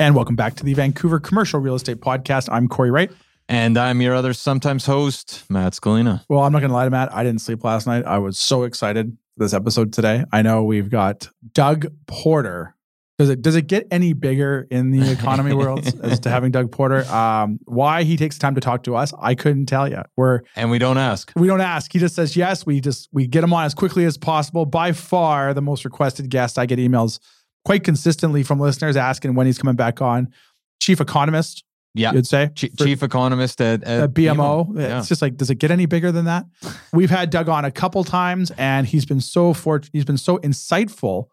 And welcome back to the Vancouver Commercial Real Estate Podcast. I'm Cory Wright. And I'm your other sometimes host, Matt Scalina. Well, I'm not going to lie to Matt. I didn't sleep last night. I was so excited for this episode today. I know we've got Doug Porter. Does it does it get any bigger in the economy world as to having Doug Porter? Um, why he takes time to talk to us, I couldn't tell you. We're And we don't ask. we don't ask. He just says yes. We just we get him on as quickly as possible. By far the most requested guest. I get emails quite consistently from listeners asking when he's coming back on. Chief economist, Yeah. you'd say. Ch- For- chief economist at, at at BMO. Yeah. It's just like, does it get any bigger than that? We've had Doug on a couple times, and he's been so fort- he's been so insightful,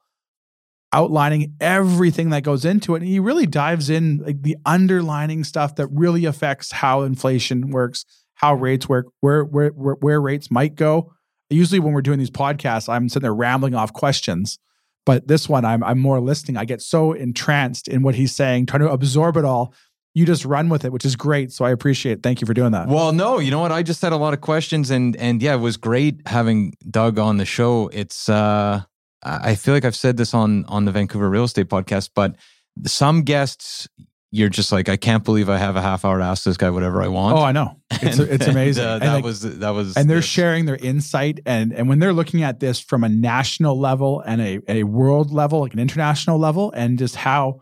outlining everything that goes into it. And he really dives in like the underlining stuff that really affects how inflation works, how rates work, where where where, where rates might go. Usually, when we're doing these podcasts, I'm sitting there rambling off questions. But this one, I'm I'm more listening. I get so entranced in what he's saying, trying to absorb it all. You just run with it, which is great. So I appreciate it. Thank you for doing that. Well, no, you know what? I just had a lot of questions and and yeah, it was great having Doug on the show. It's uh I feel like I've said this on on the Vancouver Real Estate podcast, but some guests you're just like, I can't believe I have a half hour to ask this guy whatever I want. Oh, I know. It's And- it's and, amazing. uh, And, that like- was that was and they're the- sharing their insight and and when they're looking at this from a national level and a, a world level, like an international level, and just how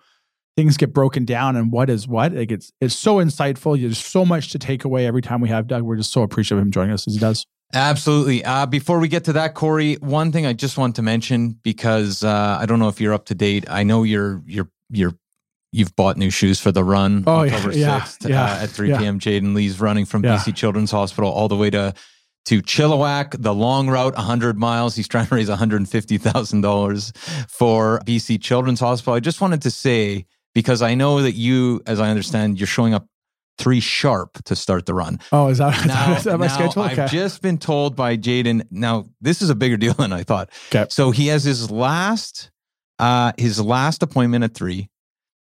things get broken down and what is what, like it's it's so insightful. There's so much to take away every time we have Doug. We're just so appreciative of him joining us as he does. Absolutely. Uh, before we get to that, Cory, one thing I just want to mention because uh, I don't know if you're up to date. I know you're you're you're you've bought new shoes for the run Oh, yeah, October yeah, sixth yeah, uh, at three yeah. p.m. Jayden Lee's running from. BC Children's Hospital all the way to to Chilliwack, the long route, 100 miles. He's trying to raise $150,000 for BC Children's Hospital. I just wanted to say because I know that you, as I understand, you're showing up three sharp to start the run. Oh, is that, Now, is that my now schedule? Okay. I've just been told by Jayden. Now, this is a bigger deal than I thought. Okay. So he has his last, uh, his last appointment at three.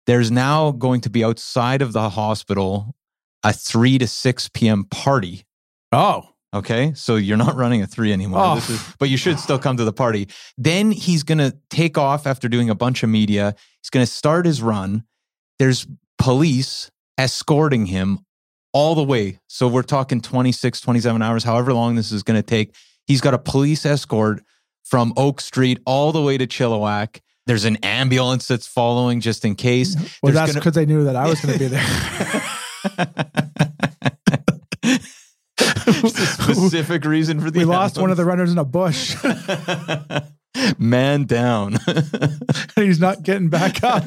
There's now going to be outside of the hospital a three to six p.m. party. oh, Okay, so you're not running a three anymore. Oh. This is, but you should still come to the party. Then he's gonna take off after doing a bunch of media. He's gonna start his run. There's police escorting him all the way. So we're talking 26, 27 hours, however long this is gonna take. He's got a police escort from Oak Street all the way to Chilliwack. There's an ambulance that's following just in case. well, There's that's gonna- because they knew that I was going to be there. There's a specific reason for the we lost one of the runners in a bush, Man down. he's not getting back up.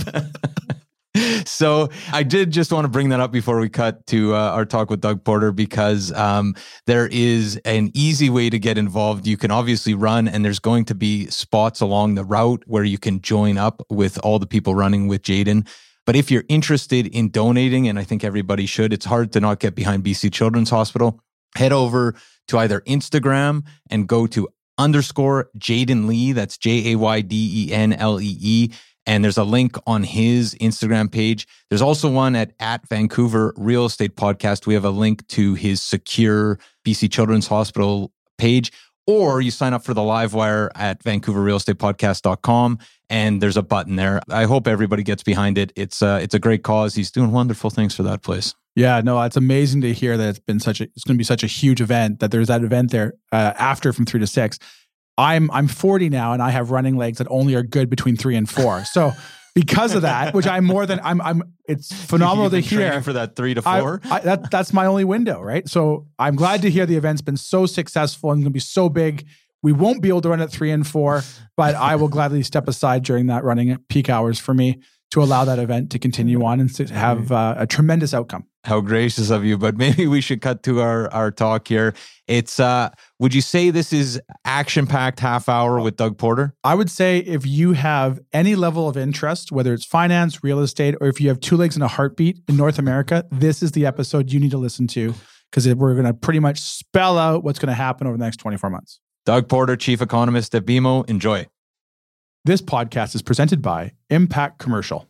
So I did just want to bring that up before we cut to uh, our talk with Doug Porter because um, there is an easy way to get involved. You can obviously run, and there's going to be spots along the route where you can join up with all the people running with Jayden. But if you're interested in donating, and I think everybody should, it's hard to not get behind BC Children's Hospital. Head over to either Instagram and go to underscore Jayden Lee. That's J A Y D E N L E E. And there's a link on his Instagram page. There's also one at, at Vancouver Real Estate Podcast. We have a link to his secure BC Children's Hospital page. Or you sign up for the live wire at vancouverrealestatepodcast.com and there's a button there. I hope everybody gets behind it. It's uh, it's a great cause. He's doing wonderful things for that place. Yeah, no, it's amazing to hear that it's been such a it's going to be such a huge event that there's that event there uh, after from three to six. I'm I'm 40 now and I have running legs that only are good between three and four. So because of that, which I'm more than I'm I'm it's phenomenal to hear. for that three to I- four. I, that that's my only window, right? So I'm glad to hear the event's been so successful and going to be so big. We won't be able to run at three and four, but I will gladly step aside during that running at peak hours for me to allow that event to continue on and to have uh, a tremendous outcome. How gracious of you, but maybe we should cut to our, our talk here. It's, uh, would you say this is action packed half hour with Doug Porter? I would say if you have any level of interest, whether it's finance, real estate, or if you have two legs and a heartbeat in North America, this is the episode you need to listen to because we're going to pretty much spell out what's going to happen over the next 24 months. Doug Porter, Chief Economist at BMO. Enjoy. This podcast is presented by Impact Commercial.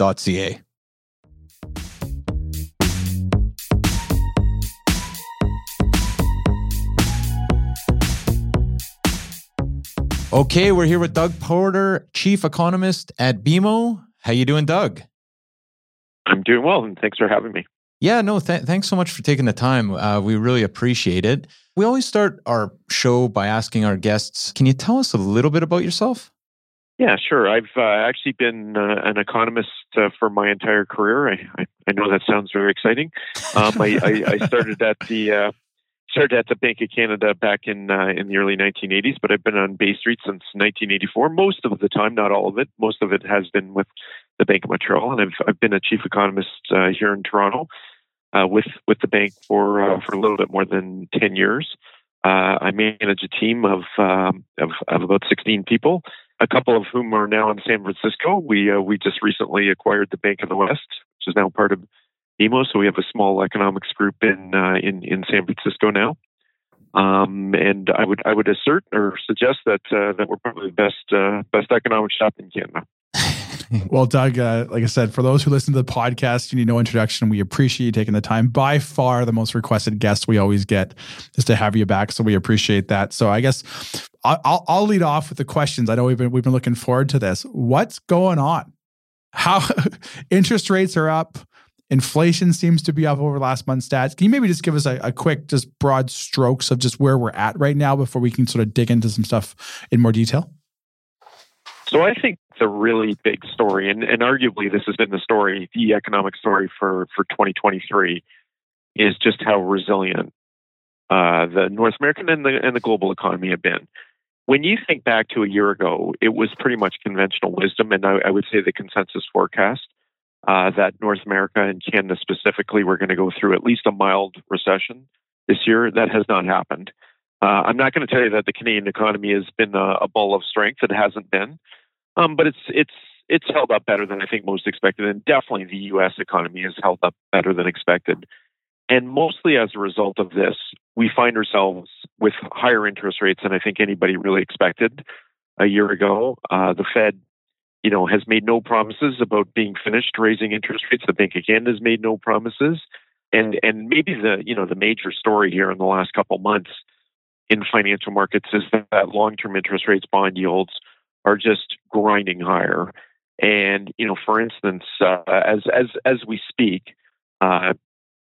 ca. Okay, we're here with Doug Porter, chief economist at BMO. How you doing, Doug? I'm doing well, and thanks for having me. Yeah, no, th- thanks so much for taking the time. Uh, we really appreciate it. We always start our show by asking our guests, can you tell us a little bit about yourself? Yeah, sure. I've uh, actually been uh, an economist uh, for my entire career. I, I, I, know that sounds very exciting. Um, I, I, I, started at the uh, started at the Bank of Canada back in uh, in the early 1980s, but I've been on Bay Street since 1984. Most of the time, not all of it. Most of it has been with the Bank of Montreal, and I've I've been a chief economist uh, here in Toronto with with the bank for for a little bit more than 10 years. I manage a team of, um, of of about 16 people a couple of whom are now in San Francisco. We uh, we just recently acquired the Bank of the West, which is now part of BMO. So we have a small economics group in uh, in in San Francisco now. Um, and I would I would assert or suggest that uh, that we're probably the best uh, best economic shop in Canada. well, Doug, uh, like I said, for those who listen to the podcast, you need no introduction. We appreciate you taking the time. By far, the most requested guest we always get is to have you back. So we appreciate that. So I guess I'll, I'll lead off with the questions. I know we've been we've been looking forward to this. What's going on? How interest rates are up. Inflation seems to be up over last month's stats. Can you maybe just give us a, a, quick, just broad strokes of just where we're at right now before we can sort of dig into some stuff in more detail? So I think the really big story, and, and arguably this has been the story, the economic story for, for 2023, is just how resilient uh, the North American and the, and the global economy have been. When you think back to a year ago, it was pretty much conventional wisdom, and I, I would say the consensus forecast uh, that North America and Canada specifically were going to go through at least a mild recession this year. That has not happened. Uh, I'm not going to tell you that the Canadian economy has been a, a ball of strength. It hasn't been. Um, but it's it's it's held up better than I think most expected, and definitely the U.S. economy has held up better than expected. And mostly as a result of this, we find ourselves with higher interest rates than I think anybody really expected a year ago. Uh, the Fed, you know, has made no promises about being finished raising interest rates. The Bank of Canada has made no promises, and and maybe the you know the major story here in the last couple months in financial markets is that long-term interest rates, bond yields are just grinding higher. And you know, for instance, uh, as as as we speak, uh,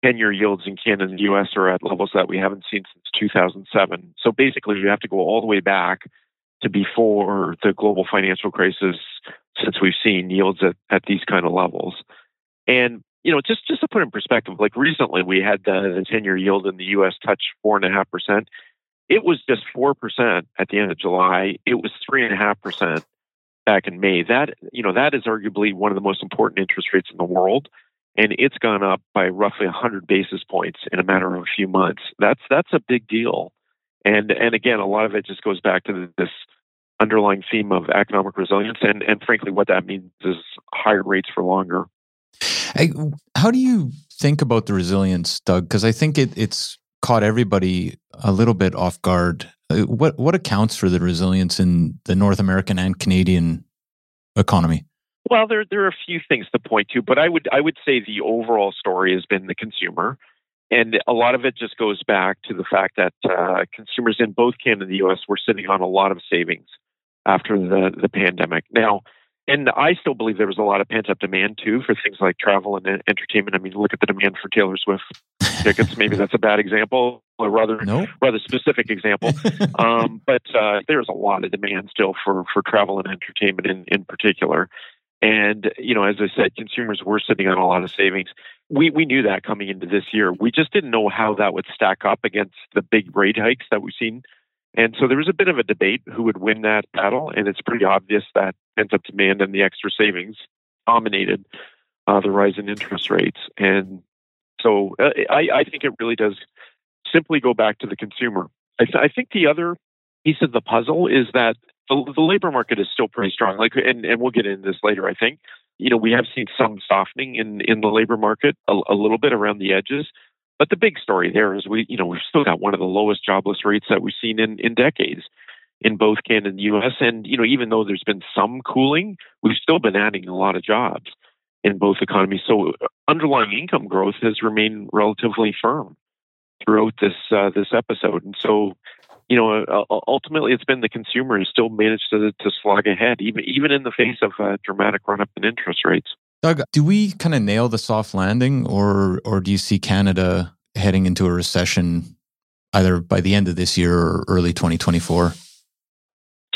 ten-year yields in Canada and the U.S. are at levels that we haven't seen since 2007. So basically, you have to go all the way back to before the global financial crisis since we've seen yields at, at these kind of levels. And you know, just just to put in perspective, like recently we had the, the ten-year yield in the U.S. touch four and a half percent. It was just 4% at the end of July. It was 3.5% back in May. That, you know, that is arguably one of the most important interest rates in the world. And it's gone up by roughly 100 basis points in a matter of a few months. That's, that's a big deal. And, and again, a lot of it just goes back to this underlying theme of economic resilience. And, and frankly, what that means is higher rates for longer. How do you think about the resilience, Doug? Because I think it, it's caught everybody a little bit off guard. Uh, what what accounts for the resilience in the North American and Canadian economy? Well, there there are a few things to point to, but I would I would say the overall story has been the consumer, and a lot of it just goes back to the fact that uh, consumers in both Canada and the U.S. were sitting on a lot of savings after the the pandemic. Now, and I still believe there was a lot of pent up demand too for things like travel and entertainment. I mean, look at the demand for Taylor Swift tickets. Maybe that's a bad example, or rather, nope. rather specific example. um, but uh, there's a lot of demand still for for travel and entertainment in in particular. And you know, as I said, consumers were sitting on a lot of savings. We we knew that coming into this year. We just didn't know how that would stack up against the big rate hikes that we've seen and so there was a bit of a debate who would win that battle, and it's pretty obvious that pent up demand and the extra savings dominated uh, the rise in interest rates. And so uh, I, I, think it really does simply go back to the consumer. I, th- I think the other piece of the puzzle is that the, the, labor market is still pretty strong. Like, and, and we'll get into this later. I think you know we have seen some softening in in the labor market a, a little bit around the edges, but the big story there is we, you know, we've still got one of the lowest jobless rates that we've seen in, in decades in both Canada and the US. And, you know, even though there's been some cooling, we've still been adding a lot of jobs in both economies. So uh, underlying income growth has remained relatively firm throughout this uh, this episode. And so, you know, uh, ultimately, it's been the consumer who still managed to to slog ahead, even even in the face of a dramatic run up in interest rates. Doug, do we kind of nail the soft landing, or or do you see Canada heading into a recession either by the end of this year or early 2024?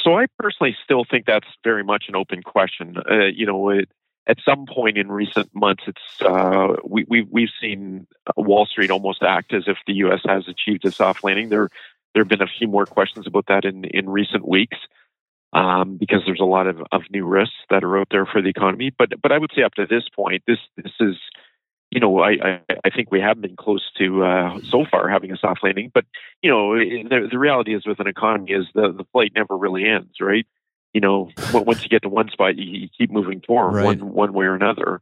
So I personally still think that's very much an open question. Uh, you know, it, at some point in recent months, it's uh, we, we we've seen Wall Street almost act as if the U.S. has achieved a soft landing. There there have been a few more questions about that in in recent weeks um, because there's a lot of, of new risks that are out there for the economy. But but I would say up to this point, this this is you know I I, I think we have been close to uh, so far having a soft landing. But you know the, the reality is with an economy is the the flight never really ends, right? You know once you get to one spot, you, you keep moving forward right. one one way or another.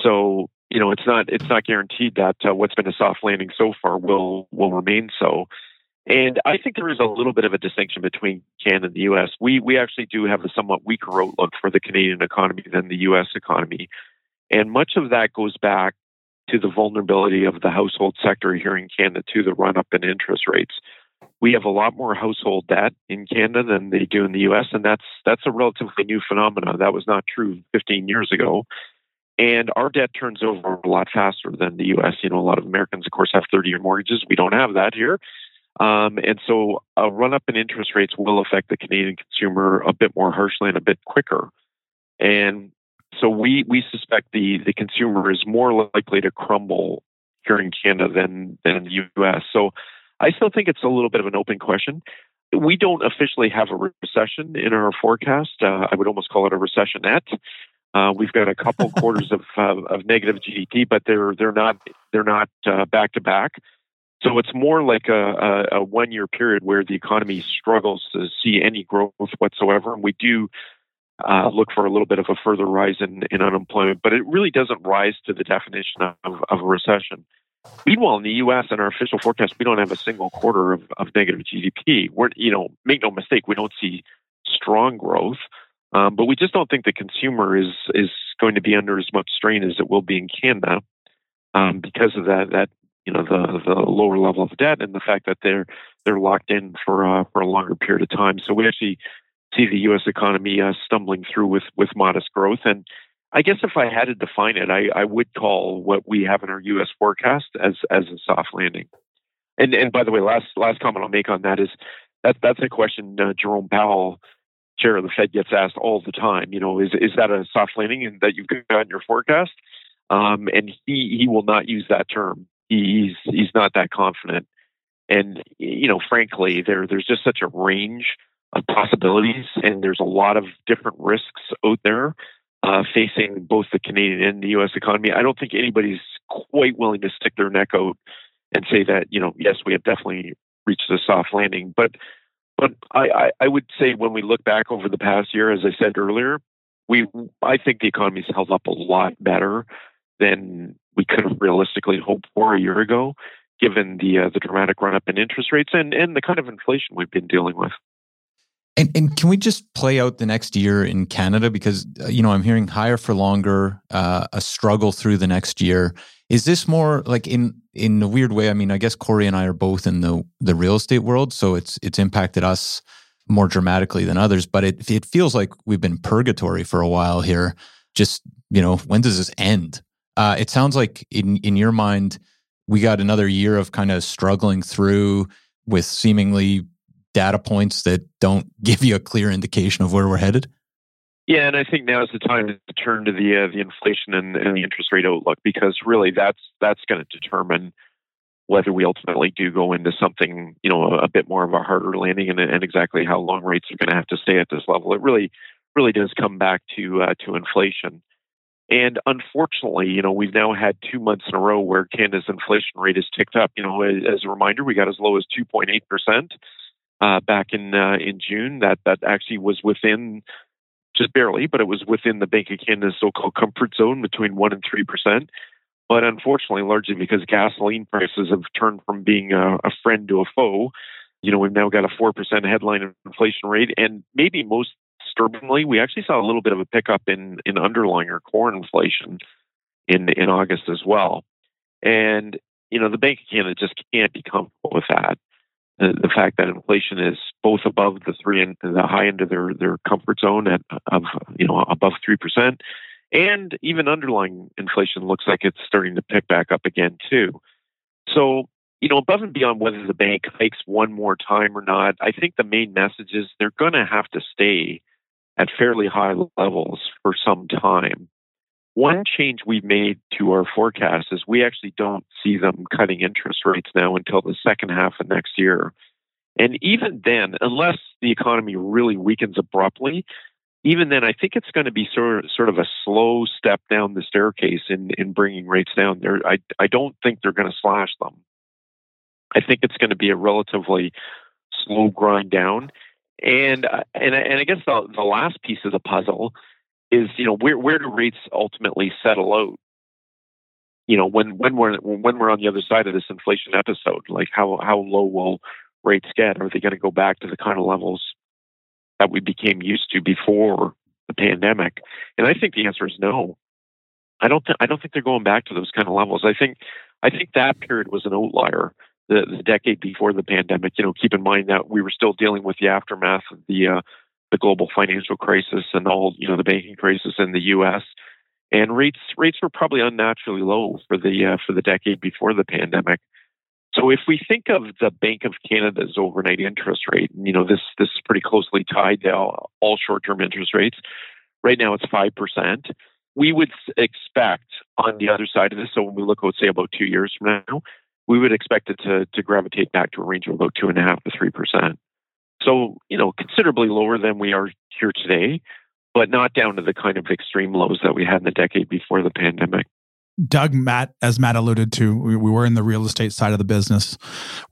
So you know it's not it's not guaranteed that uh, what's been a soft landing so far will will remain so. And I think there is a little bit of a distinction between Canada and the US. We we actually do have a somewhat weaker outlook for the Canadian economy than the US economy. And much of that goes back to the vulnerability of the household sector here in Canada to the run up in interest rates. We have a lot more household debt in Canada than they do in the US, and that's that's a relatively new phenomenon. That was not true 15 years ago. And our debt turns over a lot faster than the US. You know, a lot of Americans, of course, have 30 year mortgages. We don't have that here. Um, and so a run up in interest rates will affect the Canadian consumer a bit more harshly and a bit quicker. And so we, we suspect the, the consumer is more likely to crumble here in Canada than, than in the US. So I still think it's a little bit of an open question. We don't officially have a recession in our forecast. Uh, I would almost call it a recessionette. Uh, we've got a couple quarters of, uh, of negative GDP, but they're they're not they're not back to back. So it's more like a, a, a one year period where the economy struggles to see any growth whatsoever. And we do uh, look for a little bit of a further rise in, in unemployment, but it really doesn't rise to the definition of, of a recession. Meanwhile, in the U.S. and our official forecast, we don't have a single quarter of, of negative GDP. We're, you know, make no mistake, we don't see strong growth, um, but we just don't think the consumer is is going to be under as much strain as it will be in Canada um, because of that that you know the the lower level of debt and the fact that they're they're locked in for uh, for a longer period of time. So we actually see the U.S. economy uh, stumbling through with with modest growth. And I guess if I had to define it, I, I would call what we have in our U.S. forecast as as a soft landing. And and by the way, last last comment I'll make on that is that that's a question uh, Jerome Powell, chair of the Fed, gets asked all the time. You know, is is that a soft landing and that you've got in your forecast? Um, and he he will not use that term he's he's not that confident. And you know, frankly, there there's just such a range of possibilities, and there's a lot of different risks out there uh, facing both the Canadian and the U.S. economy. I don't think anybody's quite willing to stick their neck out and say that you know, yes, we have definitely reached a soft landing, but but I, I, would say when we look back over the past year, as I said earlier, we I think the economy's held up a lot better than we could have realistically hoped for a year ago, given the uh, the dramatic run up in interest rates and and the kind of inflation we've been dealing with. And, and can we just play out the next year in Canada because uh, you know I'm hearing higher for longer, uh, a struggle through the next year. Is this more like in in a weird way? I mean, I guess Cory and I are both in the the real estate world, so it's it's impacted us more dramatically than others, but it it feels like we've been purgatory for a while here. Just you know, when does this end? Uh, it sounds like in in your mind, we got another year of kind of struggling through with seemingly data points that don't give you a clear indication of where we're headed. Yeah, and I think now is the time to turn to the uh, the inflation and, and the interest rate outlook because really that's that's going to determine whether we ultimately do go into something, you know, a, a bit more of a harder landing and, and, exactly how long rates are going to have to stay at this level. It really, really does come back to uh, to inflation. And unfortunately, you know, we've now had two months in a row where Canada's inflation rate has ticked up. You know, as a reminder, we got as low as 2.8 percent uh, back in uh, in June. That that actually was within just barely, but it was within the Bank of Canada's so-called comfort zone between one and three percent. But unfortunately, largely because gasoline prices have turned from being a, a friend to a foe, you know, we've now got a 4% headline inflation rate. And maybe most disturbingly, we actually saw a little bit of a pickup in, in underlying or core inflation in, in August as well. And, you know, the Bank of Canada just can't be comfortable with that. The, fact that inflation is both above the three and the high end of their, their comfort zone at of you know above three percent, and even underlying inflation looks like it's starting to pick back up again, too. So, you know, above and beyond whether the bank hikes one more time or not, I think the main message is they're going to have to stay at fairly high levels for some time. One change we've made to our forecast is we actually don't see them cutting interest rates now until the second half of next year. And even then, unless the economy really weakens abruptly, even then, I think it's going to be sort of, sort of a slow step down the staircase in, in bringing rates down. There, I, I don't think they're going to slash them. I think it's going to be a relatively slow grind down. And uh, and and I guess the, the last piece of the puzzle is you know where where do rates ultimately settle out? You know when when we're when we're on the other side of this inflation episode, like how how low will rates get? Are they going to go back to the kind of levels that we became used to before the pandemic? And I think the answer is no. I don't. Th- I don't think they're going back to those kind of levels. I think. I think that period was an outlier. The, the decade before the pandemic. You know, keep in mind that we were still dealing with the aftermath of the uh, the global financial crisis and all you know the banking crisis in the U.S. And rates rates were probably unnaturally low for the uh, for the decade before the pandemic. So if we think of the Bank of Canada's overnight interest rate, you know this this is pretty closely tied to all, all short-term interest rates. Right now it's five percent. We would expect on the other side of this. So when we look, let's say about two years from now, we would expect it to to gravitate back to a range of about two and a half to three percent. So you know considerably lower than we are here today, but not down to the kind of extreme lows that we had in the decade before the pandemic. Doug, Matt, as Matt alluded to, we, we, were in the real estate side of the business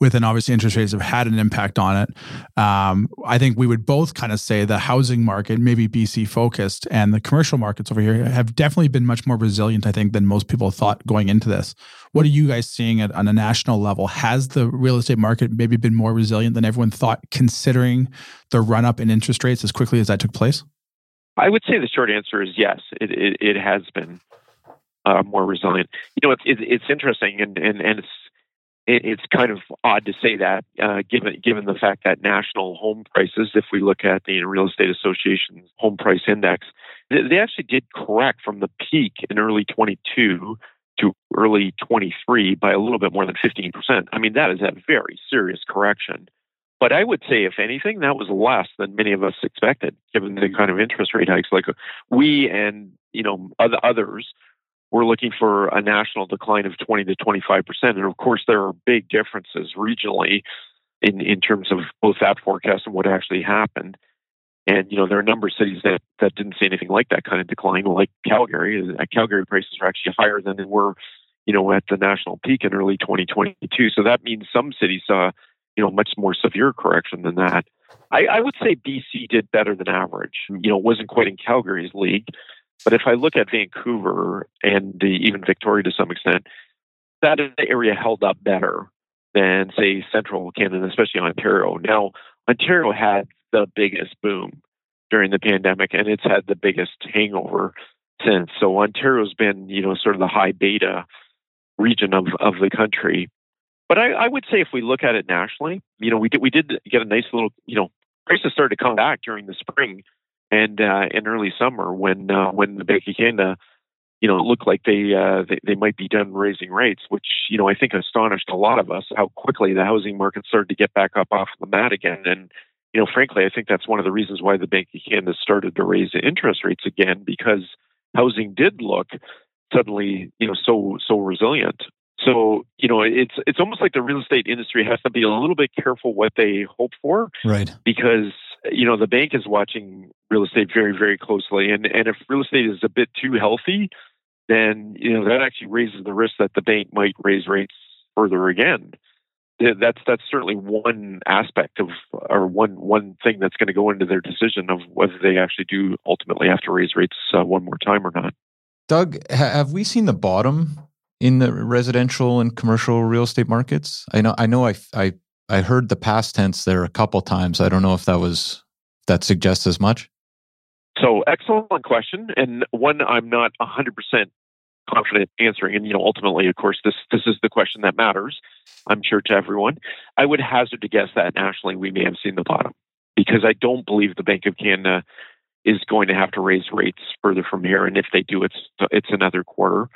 with, and obviously interest rates have had an impact on it. Um, I think we would both kind of say the housing market, maybe BC focused, and the commercial markets over here have definitely been much more resilient, I think, than most people thought going into this. What are you guys seeing at, on a national level? Has the real estate market maybe been more resilient than everyone thought, considering the run up in interest rates as quickly as that took place? I would say the short answer is yes, it, it, it has been uh, more resilient. You know, it's it's, it's interesting and and and it's it's kind of odd to say that, uh, given given the fact that national home prices, if we look at the Real Estate Association's home price index, they actually did correct from the peak in early 22 to early 23 by a little bit more than 15%. I mean, that is a very serious correction. But I would say, if anything, that was less than many of us expected, given the kind of interest rate hikes. Like we and you know other others we're looking for a national decline of 20 to 25 percent. And of course, there are big differences regionally in, in terms of both that forecast and what actually happened. And you know, there are a number of cities that, that didn't see anything like that kind of decline, like Calgary. Uh, Calgary prices are actually higher than they were, you know, at the national peak in early 2022. So that means some cities saw, you know, much more severe correction than that. I, I would say BC did better than average. You know, it wasn't quite in Calgary's league, but if I look at Vancouver and the, even Victoria to some extent, that area held up better than, say, central Canada, especially Ontario. Now, Ontario had the biggest boom during the pandemic, and it's had the biggest hangover since. So Ontario's been, you know, sort of the high beta region of, of the country. But I, I would say if we look at it nationally, you know, we did we did get a nice little, you know, prices started to come back during the spring and uh, and early summer when uh, when the Bank of Canada, you know, looked like they, uh, they they might be done raising rates, which you know I think astonished a lot of us how quickly the housing market started to get back up off the mat again. And you know, frankly, I think that's one of the reasons why the Bank of Canada started to raise interest rates again because housing did look suddenly you know so so resilient so, you know, it's it's almost like the real estate industry has to be a little bit careful what they hope for. Right. Because, you know, the bank is watching real estate very, very closely. And and if real estate is a bit too healthy, then, you know, that actually raises the risk that the bank might raise rates further again. That's that's certainly one aspect of or one one thing that's going to go into their decision of whether they actually do ultimately have to raise rates uh, one more time or not. Doug, have we seen the bottom in the residential and commercial real estate markets? I know I know I I I heard the past tense there a couple times. I don't know if that was that suggests as much. So excellent question, and one I'm not 100 percent confident answering. And you know, ultimately, of course, this this is the question that matters. I'm sure to everyone. I would hazard to guess that nationally we may have seen the bottom because I don't believe the Bank of Canada is going to have to raise rates further from here. And if they do, it's it's another quarter.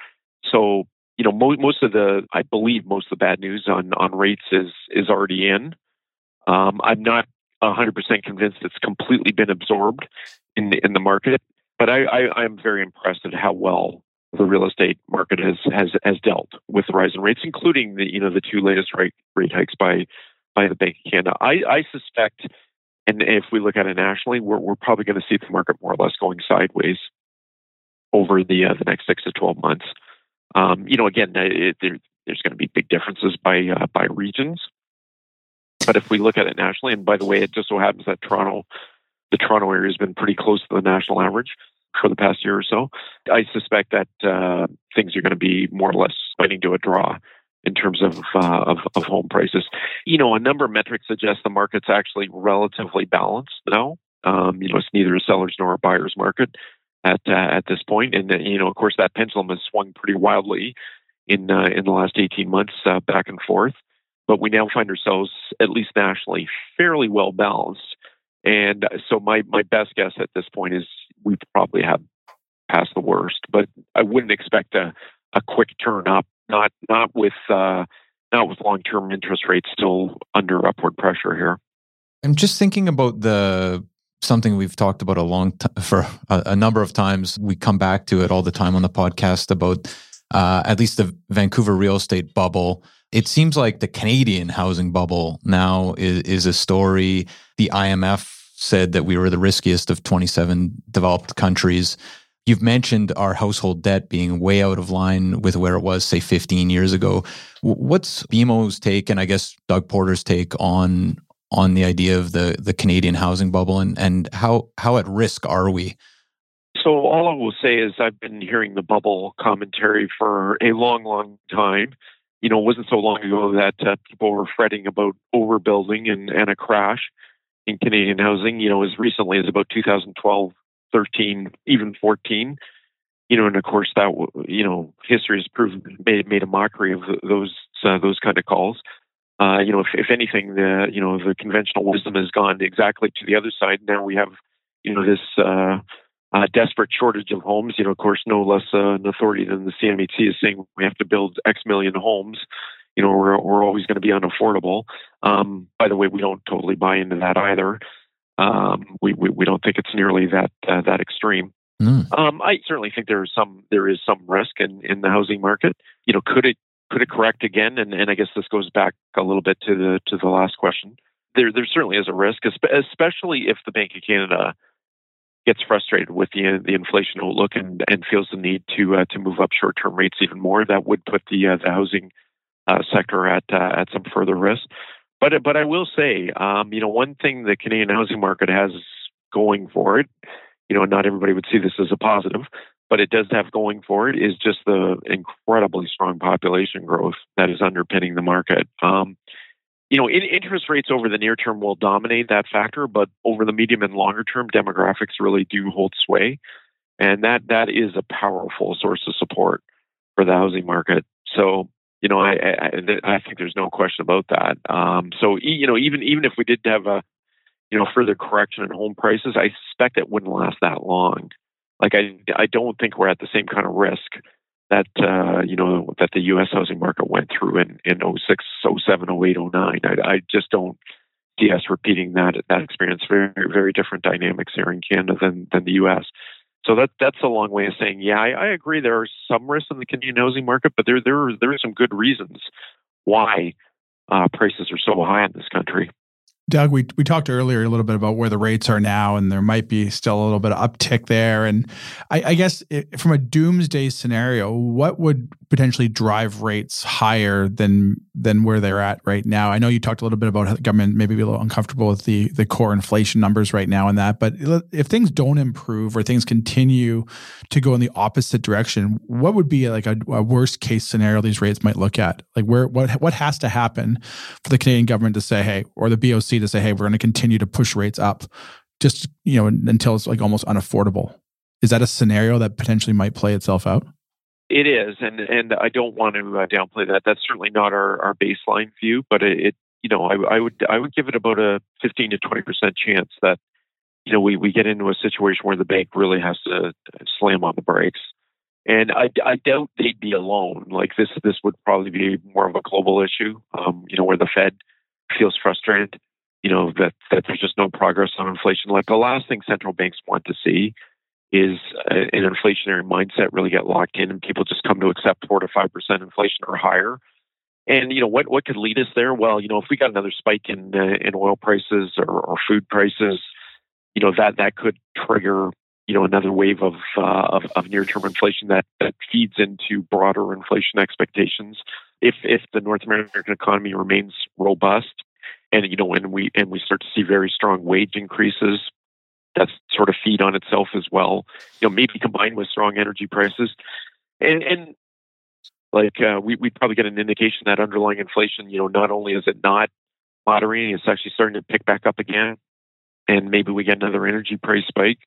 So you know, mo- most of the, I believe most of the bad news on, on rates is, is already in. Um, I'm not 100% convinced it's completely been absorbed in the, in the market, but I, I, I'm very impressed at how well the real estate market has, has, has dealt with the rise in rates, including the, you know, the two latest rate, rate hikes by, by the Bank of Canada. I, I suspect, and if we look at it nationally, we're, we're probably going to see the market more or less going sideways over the, uh, the next six to 12 months. Um, you know, again, it, there, there's going to be big differences by uh, by regions. But if we look at it nationally, and by the way, it just so happens that Toronto, the Toronto area has been pretty close to the national average for the past year or so. I suspect that uh, things are going to be more or less fighting to a draw in terms of, uh, of, of home prices. You know, a number of metrics suggest the market's actually relatively balanced now. Um, you know, it's neither a seller's nor a buyer's market at uh, at this point. And uh, you know, of course, that pendulum has swung pretty wildly in uh, in the last 18 months, uh, back and forth. But we now find ourselves, at least nationally, fairly well balanced. And so, my my best guess at this point is we probably have passed the worst. But I wouldn't expect a a quick turn up. Not not with uh, not with long term interest rates still under upward pressure here. I'm just thinking about the something we've talked about a long time for a, a, number of times. We come back to it all the time on the podcast about uh, at least the Vancouver real estate bubble. It seems like the Canadian housing bubble now is, is a story. The IMF said that we were the riskiest of 27 developed countries. You've mentioned our household debt being way out of line with where it was, say, 15 years ago. What's BMO's take, and I guess Doug Porter's take on on the idea of the the Canadian housing bubble and and how how at risk are we? So all I will say is I've been hearing the bubble commentary for a long, long time. You know, it wasn't so long ago that uh, people were fretting about overbuilding and, and a crash in Canadian housing. You know, as recently as about 2012, 13, even 14. You know, and of course that you know history has proven made made a mockery of those uh, those kind of calls. Uh, you know, if, if anything, the you know the conventional wisdom has gone exactly to the other side. Now we have, you know, this uh, uh, desperate shortage of homes. You know, of course, no less uh, an authority than the CMHC is saying we have to build X million homes. You know, we're we're always going to be unaffordable. Um, by the way, we don't totally buy into that either. Um, we, we, we don't think it's nearly that uh, that extreme. Mm. Um, I certainly think there is some there is some risk in, in the housing market. You know, could it could it correct again? And, and I guess this goes back a little bit to the to the last question. There there certainly is a risk, especially if the Bank of Canada gets frustrated with the the inflation outlook and, and feels the need to uh, to move up short term rates even more. That would put the uh, the housing uh, sector at uh, at some further risk. But but I will say, um, you know, one thing the Canadian housing market has going for it, you know, not everybody would see this as a positive, but it does have going for it is just the incredibly strong population growth that is underpinning the market. Um, you know, in, interest rates over the near term will dominate that factor, but over the medium and longer term, demographics really do hold sway, and that that is a powerful source of support for the housing market. So, you know, I I, I think there's no question about that. Um, so, you know, even even if we did have a you know, further correction in home prices, I suspect it wouldn't last that long. Like I, I don't think we're at the same kind of risk that uh, you know that the U.S. housing market went through in in 06, 07, 08, 09. I, I just don't see us repeating that that experience. Very very different dynamics here in Canada than than the U.S. So that that's a long way of saying, yeah, I, I agree. There are some risks in the Canadian housing market, but there there there are some good reasons why uh, prices are so high in this country. Doug, we, we talked earlier a little bit about where the rates are now, and there might be still a little bit of uptick there. And I, I guess it, from a doomsday scenario, what would potentially drive rates higher than than where they're at right now? I know you talked a little bit about how the government maybe be a little uncomfortable with the the core inflation numbers right now and that. But if things don't improve or things continue to go in the opposite direction, what would be like a, a worst case scenario these rates might look at? Like where what what has to happen for the Canadian government to say, hey, or the BOC to say, hey, we're going to continue to push rates up just, you know, until it's like almost unaffordable. Is that a scenario that potentially might play itself out? It is, and and I don't want to uh, downplay that. That's certainly not our, our baseline view, but it, it you know I, I, would I would give it about a fifteen to twenty percent chance that you know we, we get into a situation where the bank really has to slam on the brakes, and I, I doubt they'd be alone. Like this this would probably be more of a global issue. Um, you know where the Fed feels frustrated you know that that there's just no progress on inflation. Like the last thing central banks want to see is an inflationary mindset really get locked in, and people just come to accept four to five percent inflation or higher. And you know what what could lead us there? Well, you know if we got another spike in uh, in oil prices or, or food prices, you know that that could trigger you know another wave of uh, of, of near term inflation that that feeds into broader inflation expectations. If if the North American economy remains robust, and you know when we and we start to see very strong wage increases that sort of feed on itself as well. You know maybe combined with strong energy prices. And and like uh, we we probably get an indication that underlying inflation you know not only is it not moderating it's actually starting to pick back up again. And maybe we get another energy price spike.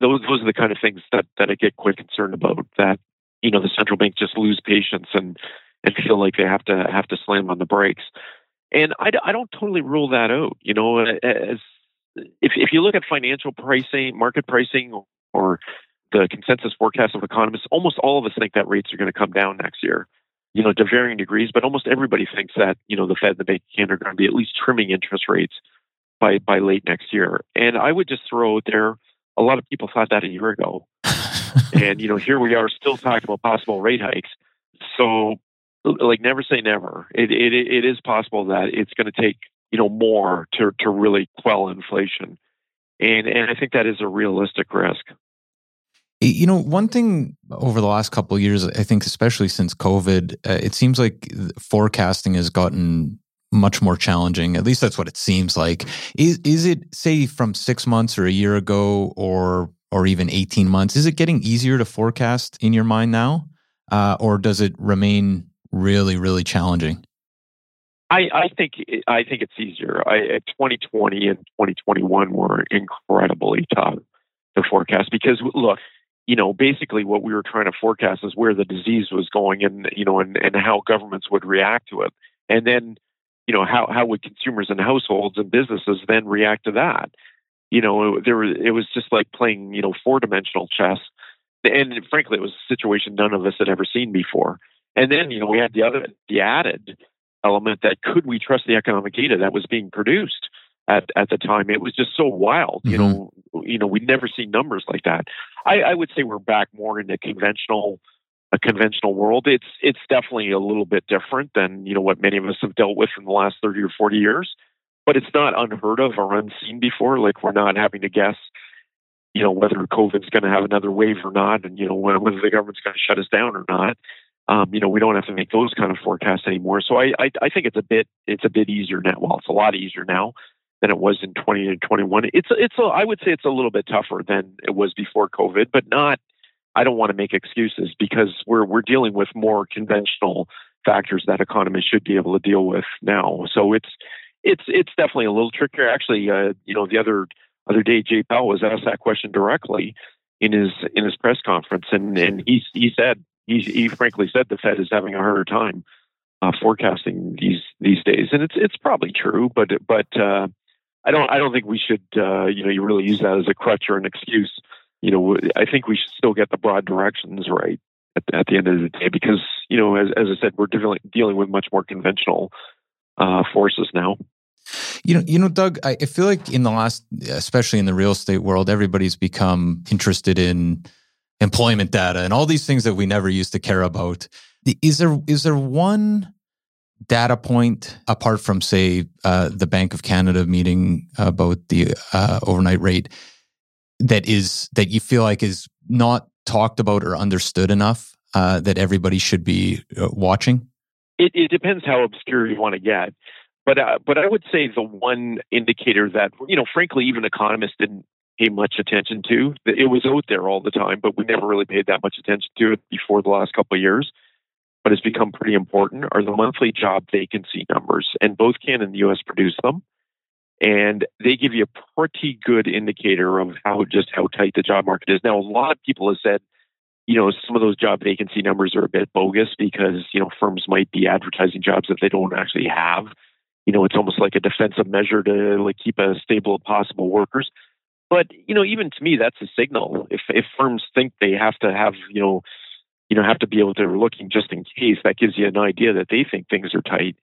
Those those are the kind of things that that I get quite concerned about that you know the central bank just lose patience and and feel like they have to have to slam on the brakes and I, I don't totally rule that out. You know, as if if you look at financial pricing, market pricing, or the consensus forecast of economists, almost all of us think that rates are going to come down next year. You know, to varying degrees, but almost everybody thinks that you know the Fed and the Bank of Canada are going to be at least trimming interest rates by by late next year. And I would just throw out there, a lot of people thought that a year ago, and you know, here we are still talking about possible rate hikes. So like never say never. It it it is possible that it's going to take you know more to to really quell inflation, and and I think that is a realistic risk. You know, one thing over the last couple of years, I think, especially since COVID, uh, it seems like forecasting has gotten much more challenging. At least that's what it seems like. Is is it say from six months or a year ago, or or even eighteen months? Is it getting easier to forecast in your mind now, uh, or does it remain really, really challenging? I, I think I think it's easier. I, 2020 and 2021 were incredibly tough to forecast because look, you know, basically what we were trying to forecast is where the disease was going and you know and, and how governments would react to it, and then you know how how would consumers and households and businesses then react to that. You know, there it was just like playing you know four dimensional chess, and frankly, it was a situation none of us had ever seen before. And then, you know, we had the other, the added element that could we trust the economic data that was being produced at, at the time? It was just so wild. Mm-hmm. You know, you know, we'd never seen numbers like that. I, I would say we're back more in the conventional, a conventional world. It's it's definitely a little bit different than you know what many of us have dealt with in the last thirty or forty years. But it's not unheard of or unseen before. Like we're not having to guess you know whether COVID's going to have another wave or not, and you know whether the government's going to shut us down or not um, you know, we don't have to make those kind of forecasts anymore. So I, I, I, think it's a bit, it's a bit easier now. Well, it's a lot easier now than it was in 20 and 21. It's, it's, a, I would say it's a little bit tougher than it was before COVID, but not. I don't want to make excuses because we're we're dealing with more conventional factors that economists should be able to deal with now. So it's it's it's definitely a little trickier. Actually, uh, you know, the other other day, Jay Powell was asked that question directly in his in his press conference, and and he he said he, he frankly said the Fed is having a harder time uh, forecasting these these days, and it's it's probably true. But but uh, I don't I don't think we should uh, you know you really use that as a crutch or an excuse. You know, I think we should still get the broad directions right at, at the end of the day because you know as as I said we're dealing dealing with much more conventional uh, forces now. You know, you know, Doug. I feel like in the last, especially in the real estate world, everybody's become interested in employment data and all these things that we never used to care about. Is there is there one data point apart from say uh, the Bank of Canada meeting about the uh, overnight rate that is that you feel like is not talked about or understood enough uh, that everybody should be uh, watching? It, it, depends how obscure you want to get, but uh, but I would say the one indicator that you know, frankly, even economists didn't pay much attention to. It was out there all the time, but we never really paid that much attention to it before the last couple of years but it's become pretty important are the monthly job vacancy numbers. And both Canada and the US produce them. And they give you a pretty good indicator of how just how tight the job market is. Now, a lot of people have said, you know, some of those job vacancy numbers are a bit bogus because, you know, firms might be advertising jobs that they don't actually have. You know, it's almost like a defensive measure to like keep a stable of possible workers. But, you know, even to me, that's a signal. If if firms think they have to have, you know, you know, have to be able to looking just in case. That gives you an idea that they think things are tight.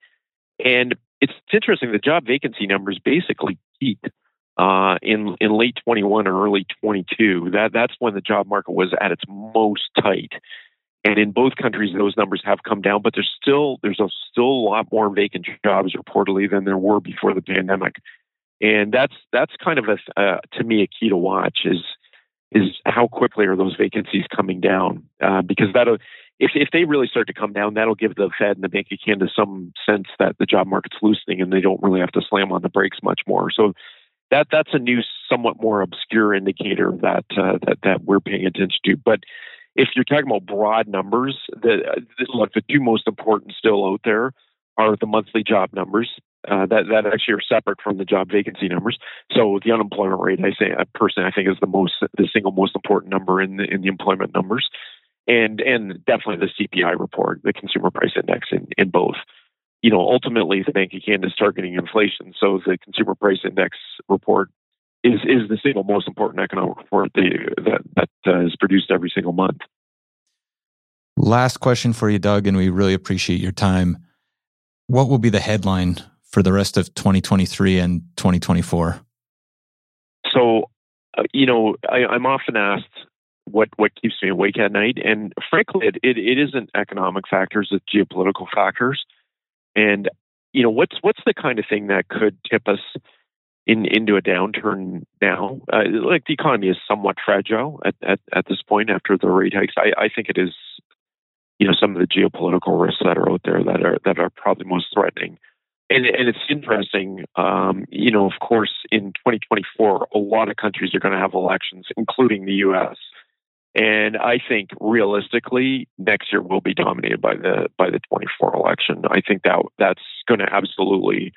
And it's, it's interesting. The job vacancy numbers basically peaked uh, in in late 21 or early 22. That that's when the job market was at its most tight. And in both countries, those numbers have come down, but there's still there's a, still a lot more vacant jobs reportedly than there were before the pandemic. And that's that's kind of a uh, to me a key to watch is is how quickly are those vacancies coming down? Uh, because that'll, if, if they really start to come down, that'll give the Fed and the Bank of Canada some sense that the job market's loosening and they don't really have to slam on the brakes much more. So that that's a new, somewhat more obscure indicator that uh, that that we're paying attention to. But if you're talking about broad numbers, the, the look the two most important still out there are the monthly job numbers uh, that that actually are separate from the job vacancy numbers. So the unemployment rate, I say uh, personally, I think is the most the single most important number in the, in the employment numbers, and and definitely the CPI report, the consumer price index, in in both. You know, ultimately, the Bank of Canada is targeting inflation, so the consumer price index report is is the single most important economic report that that uh, is produced every single month. Last question for you, Doug, and we really appreciate your time. What will be the headline for the rest of 2023 and 2024? So, uh, you know, I, I'm often asked what what keeps me awake at night, and frankly, it, it, it isn't economic factors; it's geopolitical factors. And you know, what's what's the kind of thing that could tip us in into a downturn now? Uh, like the economy is somewhat fragile at, at, at this point after the rate hikes. I, I think it is, you know, some of the geopolitical risks that are out there that are that are probably most threatening and, and it's interesting, um, you know, of course, in 2024, a lot of countries are going to have elections, including the U.S. And I think realistically, next year will be dominated by the by the 24 election. I think that that's going to absolutely,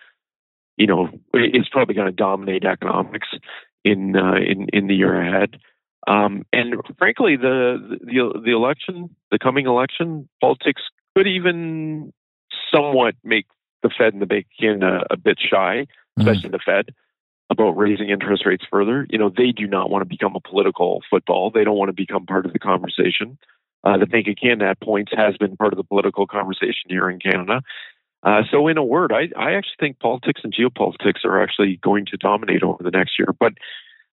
you know, it's probably going to dominate economics in uh, in in the year ahead. Um, and frankly, the, the the election, the coming election, politics could even somewhat make the Fed and the Bank of Canada a bit shy, mm-hmm. especially mm-hmm. the Fed, about raising interest rates further. You know, they do not want to become a political football. They don't want to become part of the conversation. Uh, the Bank of Canada at points has been part of the political conversation here in Canada. Uh, so, in a word, I, I actually think politics and geopolitics are actually going to dominate over the next year. But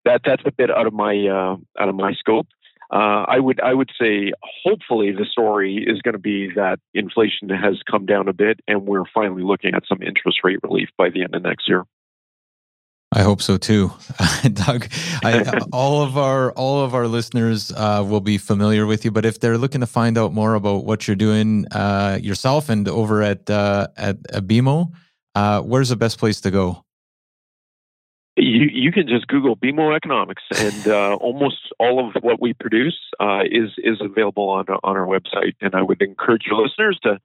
that that's a bit out of my uh, out of my scope. Uh, I would I would say hopefully the story is going to be that inflation has come down a bit and we're finally looking at some interest rate relief by the end of next year. I hope so too, Doug. I, all of our all of our listeners uh, will be familiar with you, but if they're looking to find out more about what you're doing uh, yourself and over at uh, at, BMO, uh, where's the best place to go? You, you can just Google BMO Economics, and uh, almost all of what we produce uh, is is available on on our website. And I would encourage your listeners to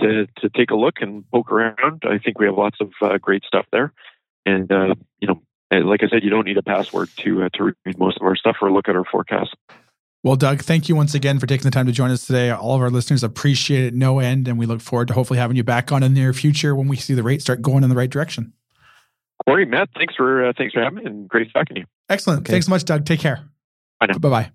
to to take a look and poke around. I think we have lots of uh, great stuff there, and uh, you know, like I said, you don't need a password to uh, to read most of our stuff or look at our forecast. Well, Doug, thank you once again for taking the time to join us today. All of our listeners appreciate it no end, and we look forward to hopefully having you back on in the near future when we see the rate start going in the right direction. Cory, Matt, thanks for uh, thanks for having me and great talking to you. Excellent. Okay. Thanks so much, Doug. Take care. Bye now. Bye bye.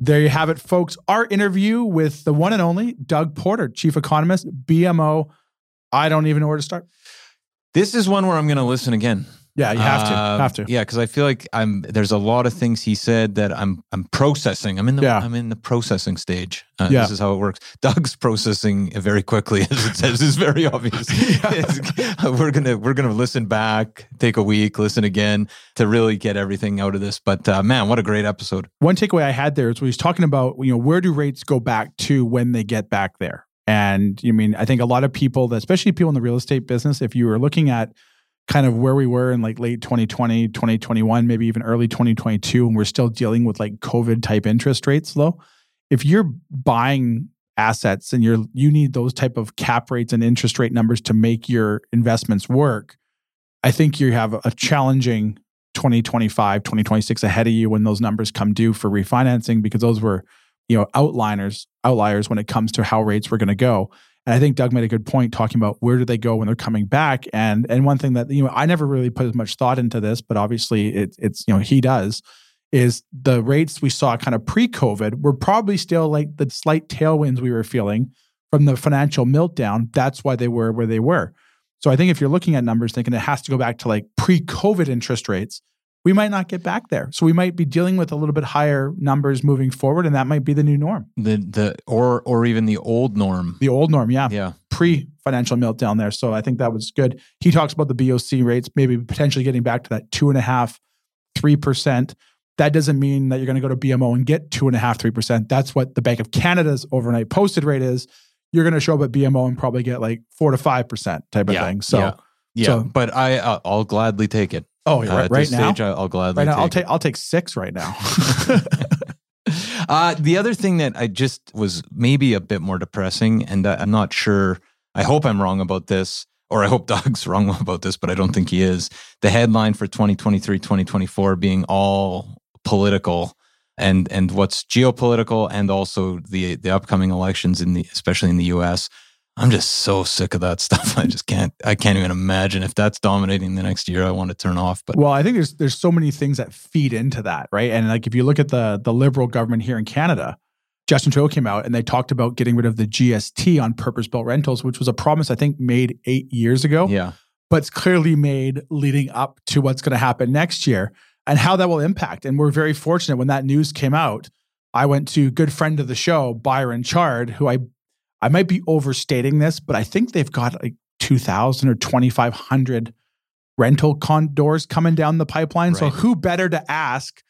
There you have it, folks. Our interview with the one and only Doug Porter, chief economist, BMO. I don't even know where to start. This is one where I'm going to listen again. Yeah, you have to. Uh, have to. Yeah, because I feel like I'm. There's a lot of things he said that I'm. I'm processing. I'm in the. Yeah. I'm in the processing stage. Uh, Yeah. This is how it works. Doug's processing very quickly, as it says, is very obvious. we're gonna we're gonna listen back, take a week, listen again to really get everything out of this. But uh, man, what a great episode! one takeaway I had there is when he's talking about, you know, where do rates go back to when they get back there? And you mean, I think a lot of people, especially people in the real estate business, if you are looking at kind of where we were in like late 2020, 2021, maybe even early 2022, and we're still dealing with like COVID type interest rates though, if you're buying assets and you're you need those type of cap rates and interest rate numbers to make your investments work, I think you have a challenging 2025, 2026 ahead of you when those numbers come due for refinancing because those were, you know, outliners, outliers when it comes to how rates were going to go. And I think Doug made a good point talking about where do they go when they're coming back. And and one thing that you know I never really put as much thought into this, but obviously it, it's you know he does, is the rates we saw kind of pre-COVID were probably still like the slight tailwinds we were feeling from the financial meltdown. That's why they were where they were. So I think if you're looking at numbers thinking it has to go back to like pre-COVID interest rates, we might not get back there. So we might be dealing with a little bit higher numbers moving forward, and that might be the new norm. The the or or even the old norm. The old norm, yeah. Yeah, Pre financial meltdown there. So I think that was good. He talks about the BOC rates, maybe potentially getting back to that two and a half, three percent. That doesn't mean that you're going to go to BMO and get two and a half, three percent. That's what the Bank of Canada's overnight posted rate is. You're going to show up at BMO and probably get like four to five percent type of Yeah, thing. So, yeah. yeah. So- but I uh, I'll gladly take it. Oh, Uh, yeah, right, at right now, stage, I- I'll gladly right now, I'll take I'll take six right now. uh, the other thing that I just was maybe a bit more depressing, and I'm not sure. I hope I'm wrong about this, or I hope Doug's wrong about this, but I don't think he is. The headline for 2023 2024 being all political. And and what's geopolitical, and also the the upcoming elections in the especially in the U.S. I'm just so sick of that stuff. I just can't. I can't even imagine if that's dominating the next year. I want to turn off. But Well, I think there's there's so many things that feed into that, right? And like if you look at the the liberal government here in Canada, Justin Trudeau came out and they talked about getting rid of the GST on purpose built rentals, which was a promise I think made eight years ago, yeah, but it's clearly made leading up to what's going to happen next year and how that will impact. And we're very fortunate when that news came out. I went to good friend of the show, Byron Chard, who I I might be overstating this, but I think they've got like 2,000 or 2,500 rental con doors coming down the pipeline. So who better to ask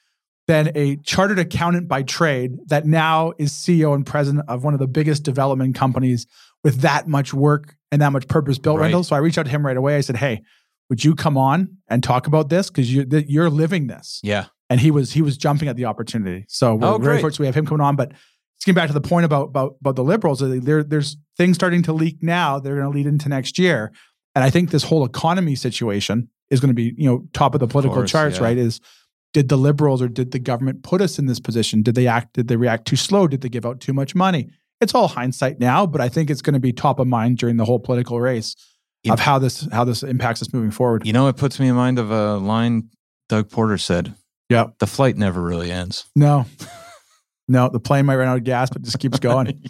than a chartered accountant by trade that now is CEO and president of one of the biggest development companies with that much work and that much purpose built Right. rentals. So I reached out to him right away. I said, "Hey, would you come on and talk about this because you, th- you're living this?" yeah. and he was he was jumping at the opportunity. So we're Oh, very fortunate we have him coming on. But just getting back to the point about about about the liberals, there there's things starting to leak now. They're going to lead into next year, and I think this whole economy situation is going to be you know top of the political course, charts. yeah. Right? Is did the liberals or did the government put us in this position? Did they act? Did they react too slow? Did they give out too much money? It's all hindsight now, but I think it's going to be top of mind during the whole political race of how this how this impacts us moving forward. You know, it puts me in mind of a line Doug Porter said. Yeah. The flight never really ends. No, no, the plane might run out of gas, but just keeps going.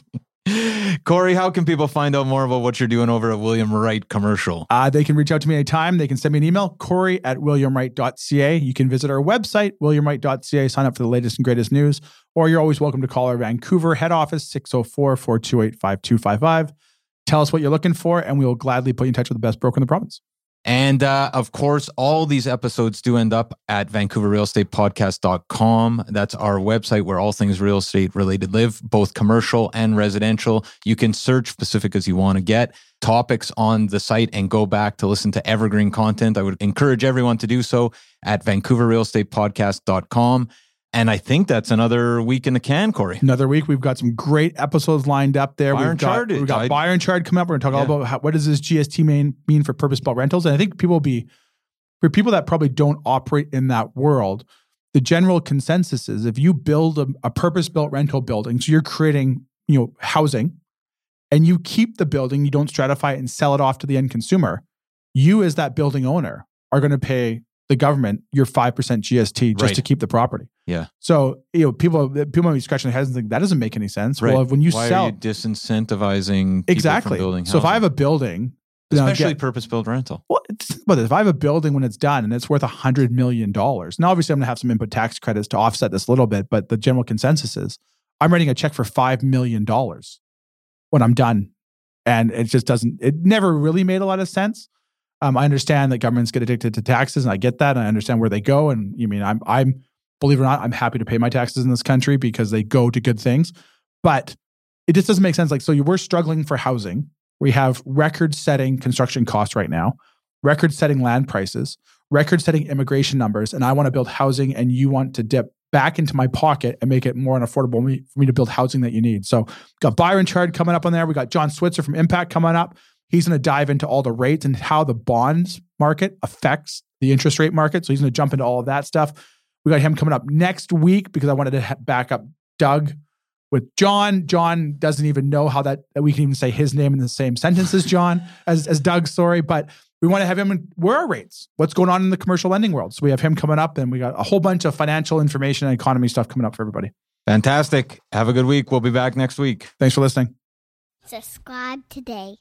Cory, how can people find out more about what you're doing over at William Wright Commercial? Uh, they can reach out to me anytime. They can send me an email, Cory at williamwright.ca. You can visit our website, williamwright.ca, sign up for the latest and greatest news, or you're always welcome to call our Vancouver head office, 604 428 5255. Tell us what you're looking for, and we will gladly put you in touch with the best broker in the province. And uh, of course, all these episodes do end up at VancouverRealEstatePodcast.com. That's our website where all things real estate related live, both commercial and residential. You can search specific as you want to get topics on the site and go back to listen to evergreen content. I would encourage everyone to do so at VancouverRealEstatePodcast.com. And I think that's another week in the can, Cory. Another week, we've got some great episodes lined up there. We've got, we've got I- Chard coming up. We're going to talk Yeah. all about how, what does this GST mean, mean for purpose built rentals. And I think people will be, for people that probably don't operate in that world, the general consensus is if you build a, a purpose built rental building, so you're creating, you know, housing and you keep the building, you don't stratify it and sell it off to the end consumer, you as that building owner are going to pay the government your 5% GST just Right. to keep the property. Yeah. So, you know, people people might be scratching their heads and think that doesn't make any sense. Right. Well, when you Why sell you disincentivizing people exactly. from building so if I have a building, especially again- purpose built rental. well, but if I have a building when it's done and it's worth a hundred million dollars, now obviously I'm going to have some input tax credits to offset this a little bit, but the general consensus is I'm writing a check for five million dollars when I'm done, and it just doesn't. It never really made a lot of sense. Um, I understand that governments get addicted to taxes, and I get that, and I understand where they go. And you mean I'm I'm believe it or not, I'm happy to pay my taxes in this country because they go to good things, but it just doesn't make sense. Like, so you we're struggling for housing. We have record-setting construction costs right now record setting land prices, record setting immigration numbers, and I want to build housing and you want to dip back into my pocket and make it more unaffordable for me to build housing that you need. So got Byron Chard coming up on there. We got John Switzer from Impact coming up. He's going to dive into all the rates and how the bonds market affects the interest rate market. So he's going to jump into all of that stuff. We got him coming up next week because I wanted to ha- back up Doug with John. John doesn't even know how that, that we can even say his name in the same sentence as John, as, as Doug, sorry. But we want to have him in where are rates? What's going on in the commercial lending world? So we have him coming up and we got a whole bunch of financial information and economy stuff coming up for everybody. Fantastic. Have a good week. We'll be back next week. Thanks for listening. Subscribe today.